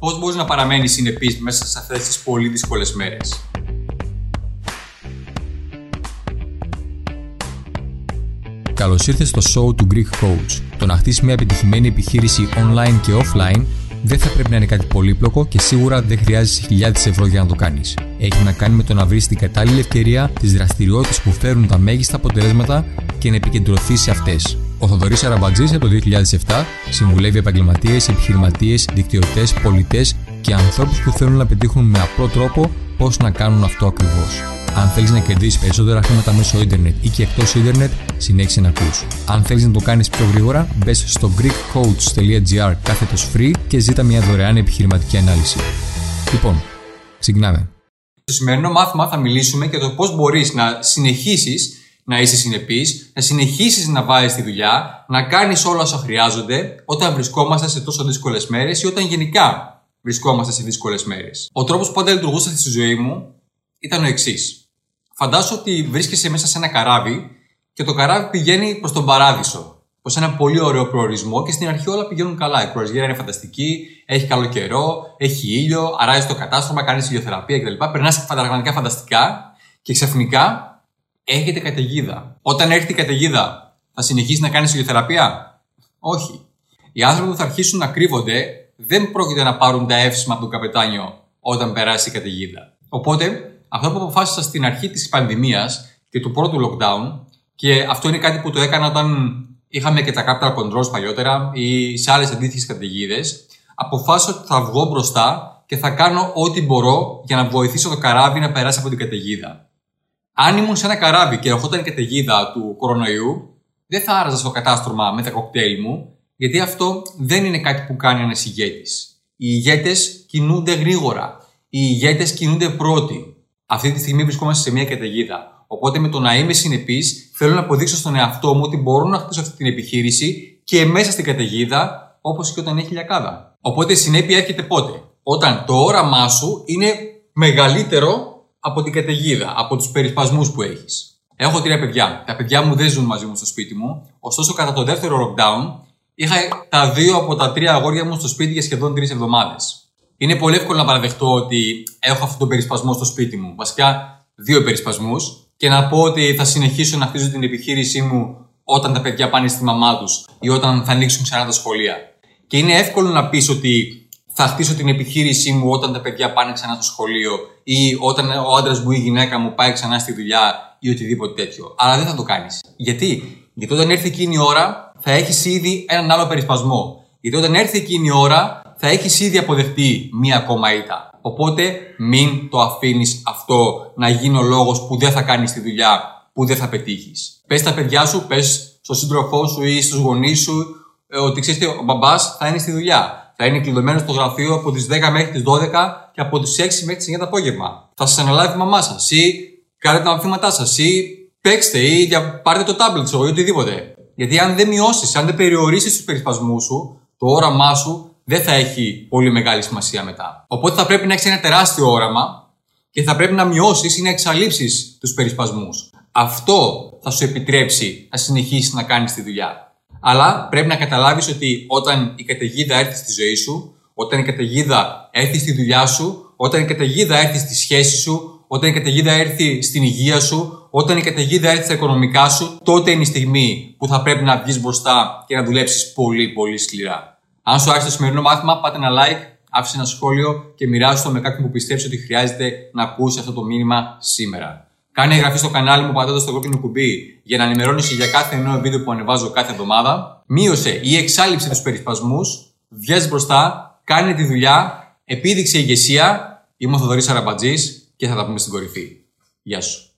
πώς μπορείς να παραμένεις συνεπής μέσα σε αυτές τις πολύ δύσκολες μέρες; Καλώς ήρθες στο show του Greek Coach. Το να χτίσεις μια επιτυχημένη επιχείρηση online και offline δεν θα πρέπει να είναι κάτι πολύπλοκο και σίγουρα δεν χρειάζεσαι χιλιάδες ευρώ για να το κάνεις. Έχει να κάνει με το να βρεις την κατάλληλη ευκαιρία, τις δραστηριότητες που φέρουν τα μέγιστα αποτελέσματα και να επικεντρωθεί σε αυτές. Ο Θοδωρής Αραμπατζής από το 2007 συμβουλεύει επαγγελματίες, επιχειρηματίες, δικτυωτές, πολιτές και ανθρώπους που θέλουν να πετύχουν με απλό τρόπο πώς να κάνουν αυτό ακριβώς. Αν θέλεις να κερδίσεις περισσότερα χρήματα μέσω ίντερνετ ή και εκτός ίντερνετ, συνέχισε να ακούς. Αν θέλεις να το κάνεις πιο γρήγορα, μπες στο greekcoach.gr κάθετος free και ζήτα μια δωρεάν επιχειρηματική ανάλυση. Λοιπόν, ξεκινάμε. Στο σημερινό μάθημα θα μιλήσουμε για το πώς μπορείς να συνεχίσεις να είσαι συνεπής, να συνεχίσεις να βάζεις τη δουλειά, να κάνεις όλα όσα χρειάζονται όταν βρισκόμαστε σε τόσο δύσκολες μέρες ή όταν γενικά βρισκόμαστε σε δύσκολες μέρες. Ο τρόπος που πάντα λειτουργούσα στη ζωή μου ήταν ο εξής. Φαντάσου ότι βρίσκεσαι μέσα σε ένα καράβι και το καράβι πηγαίνει προς τον παράδεισο. Προς ένα πολύ ωραίο προορισμό και στην αρχή όλα πηγαίνουν καλά. Η κρουαζιέρα είναι φανταστική, έχει καλό καιρό, έχει ήλιο, αράζει το κατάστρωμα, κάνεις ηλιοθεραπεία κτλ. Περνάς πραγματικά φανταστικά και ξαφνικά έχετε καταιγίδα. Όταν έρθει η καταιγίδα, θα συνεχίσει να κάνει ηλιοθεραπεία. Όχι. Οι άνθρωποι που θα αρχίσουν να κρύβονται δεν πρόκειται να πάρουν τα εύσημα από τον καπετάνιο όταν περάσει η καταιγίδα. Οπότε, αυτό που αποφάσισα στην αρχή της πανδημίας και του πρώτου lockdown, και αυτό είναι κάτι που το έκανα όταν είχαμε και τα capital controls παλιότερα ή σε άλλες αντίστοιχες καταιγίδες, αποφάσισα ότι θα βγω μπροστά και θα κάνω ό,τι μπορώ για να βοηθήσω το καράβι να περάσει από την καταιγίδα. Αν ήμουν σε ένα καράβι και ερχόταν η καταιγίδα του κορονοϊού, δεν θα άραζα στο κατάστρωμα με τα κοκτέιλ μου, γιατί αυτό δεν είναι κάτι που κάνει ένας ηγέτης. Οι ηγέτες κινούνται γρήγορα. Οι ηγέτες κινούνται πρώτοι. Αυτή τη στιγμή βρισκόμαστε σε μια καταιγίδα. Οπότε με το να είμαι συνεπής, θέλω να αποδείξω στον εαυτό μου ότι μπορώ να χτίσω αυτή την επιχείρηση και μέσα στην καταιγίδα, όπως και όταν έχει λιακάδα. Οπότε η συνέπεια έρχεται πότε; Όταν το όραμά σου είναι μεγαλύτερο από την καταιγίδα, από τους περισπασμού που έχεις. Έχω τρία παιδιά. Τα παιδιά μου δεν ζουν μαζί μου στο σπίτι μου. Ωστόσο, κατά το δεύτερο lockdown, είχα τα δύο από τα τρία αγόρια μου στο σπίτι για σχεδόν τρεις εβδομάδες. Είναι πολύ εύκολο να παραδεχτώ ότι έχω αυτόν τον περισπασμό στο σπίτι μου. Βασικά, δύο περισπασμούς. Και να πω ότι θα συνεχίσω να χτίζω την επιχείρησή μου όταν τα παιδιά πάνε στη μαμά τους ή όταν θα ανοίξουν ξανά τα σχολεία. Και είναι εύκολο να πεις ότι θα χτίσω την επιχείρησή μου όταν τα παιδιά πάνε ξανά στο σχολείο ή όταν ο άντρας μου ή η γυναίκα μου πάει ξανά στη δουλειά ή οτιδήποτε τέτοιο. Αλλά δεν θα το κάνεις. Γιατί; Γιατί όταν έρθει εκείνη η ώρα θα έχεις ήδη έναν άλλο περισπασμό. Γιατί όταν έρθει εκείνη η ώρα θα έχεις ήδη αποδεχτεί μία ακόμα ήττα. Οπότε μην το αφήνεις αυτό να γίνει ο λόγος που δεν θα κάνεις τη δουλειά, που δεν θα πετύχεις. Πες στα παιδιά σου, πες στον σύντροφό σου ή στους γονείς σου ε, ότι ξέρεις ο μπαμπάς θα είναι στη δουλειά θα είναι κλειδωμένο στο γραφείο από τις 10 μέχρι τις 12 και από τις 6 μέχρι τις 9 το απόγευμα. Θα σας αναλάβει η μαμά σας ή κάνετε τα μαθήματά σας ή παίξτε ή πάρτε το τάμπλετ σου ή οτιδήποτε. Γιατί αν δεν μειώσεις, αν δεν περιορίσεις τους περισπασμού σου, το όραμά σου δεν θα έχει πολύ μεγάλη σημασία μετά. Οπότε θα πρέπει να έχεις ένα τεράστιο όραμα και θα πρέπει να μειώσεις ή να εξαλείψεις τους περισπασμού. Αυτό θα σου επιτρέψει να συνεχίσεις να κάνεις τη δουλειά. Αλλά πρέπει να καταλάβεις ότι όταν η καταιγίδα έρθει στη ζωή σου, όταν η καταιγίδα έρθει στη δουλειά σου, όταν η καταιγίδα έρθει στη σχέση σου, όταν η καταιγίδα έρθει στην υγεία σου, όταν η καταιγίδα έρθει στα οικονομικά σου, τότε είναι η στιγμή που θα πρέπει να βγεις μπροστά και να δουλέψεις πολύ πολύ σκληρά. Αν σου άρεσε το σημερινό μάθημα, πάτε ένα like, άφησε ένα σχόλιο και μοιράσου το με κάποιον που πιστεύεις ότι χρειάζεται να ακούσει αυτό το μήνυμα σήμερα. Κάνε εγγραφή στο κανάλι μου πατώντας το κόκκινο κουμπί για να ενημερώνει για κάθε νέο βίντεο που ανεβάζω κάθε εβδομάδα. Μείωσε ή εξάλληψε τους περισπασμού. Βγαίνει μπροστά, κάνε τη δουλειά, επίδειξε ηγεσία. Είμαι ο Θοδωρής Αραμπατζής και θα τα πούμε στην κορυφή. Γεια σου.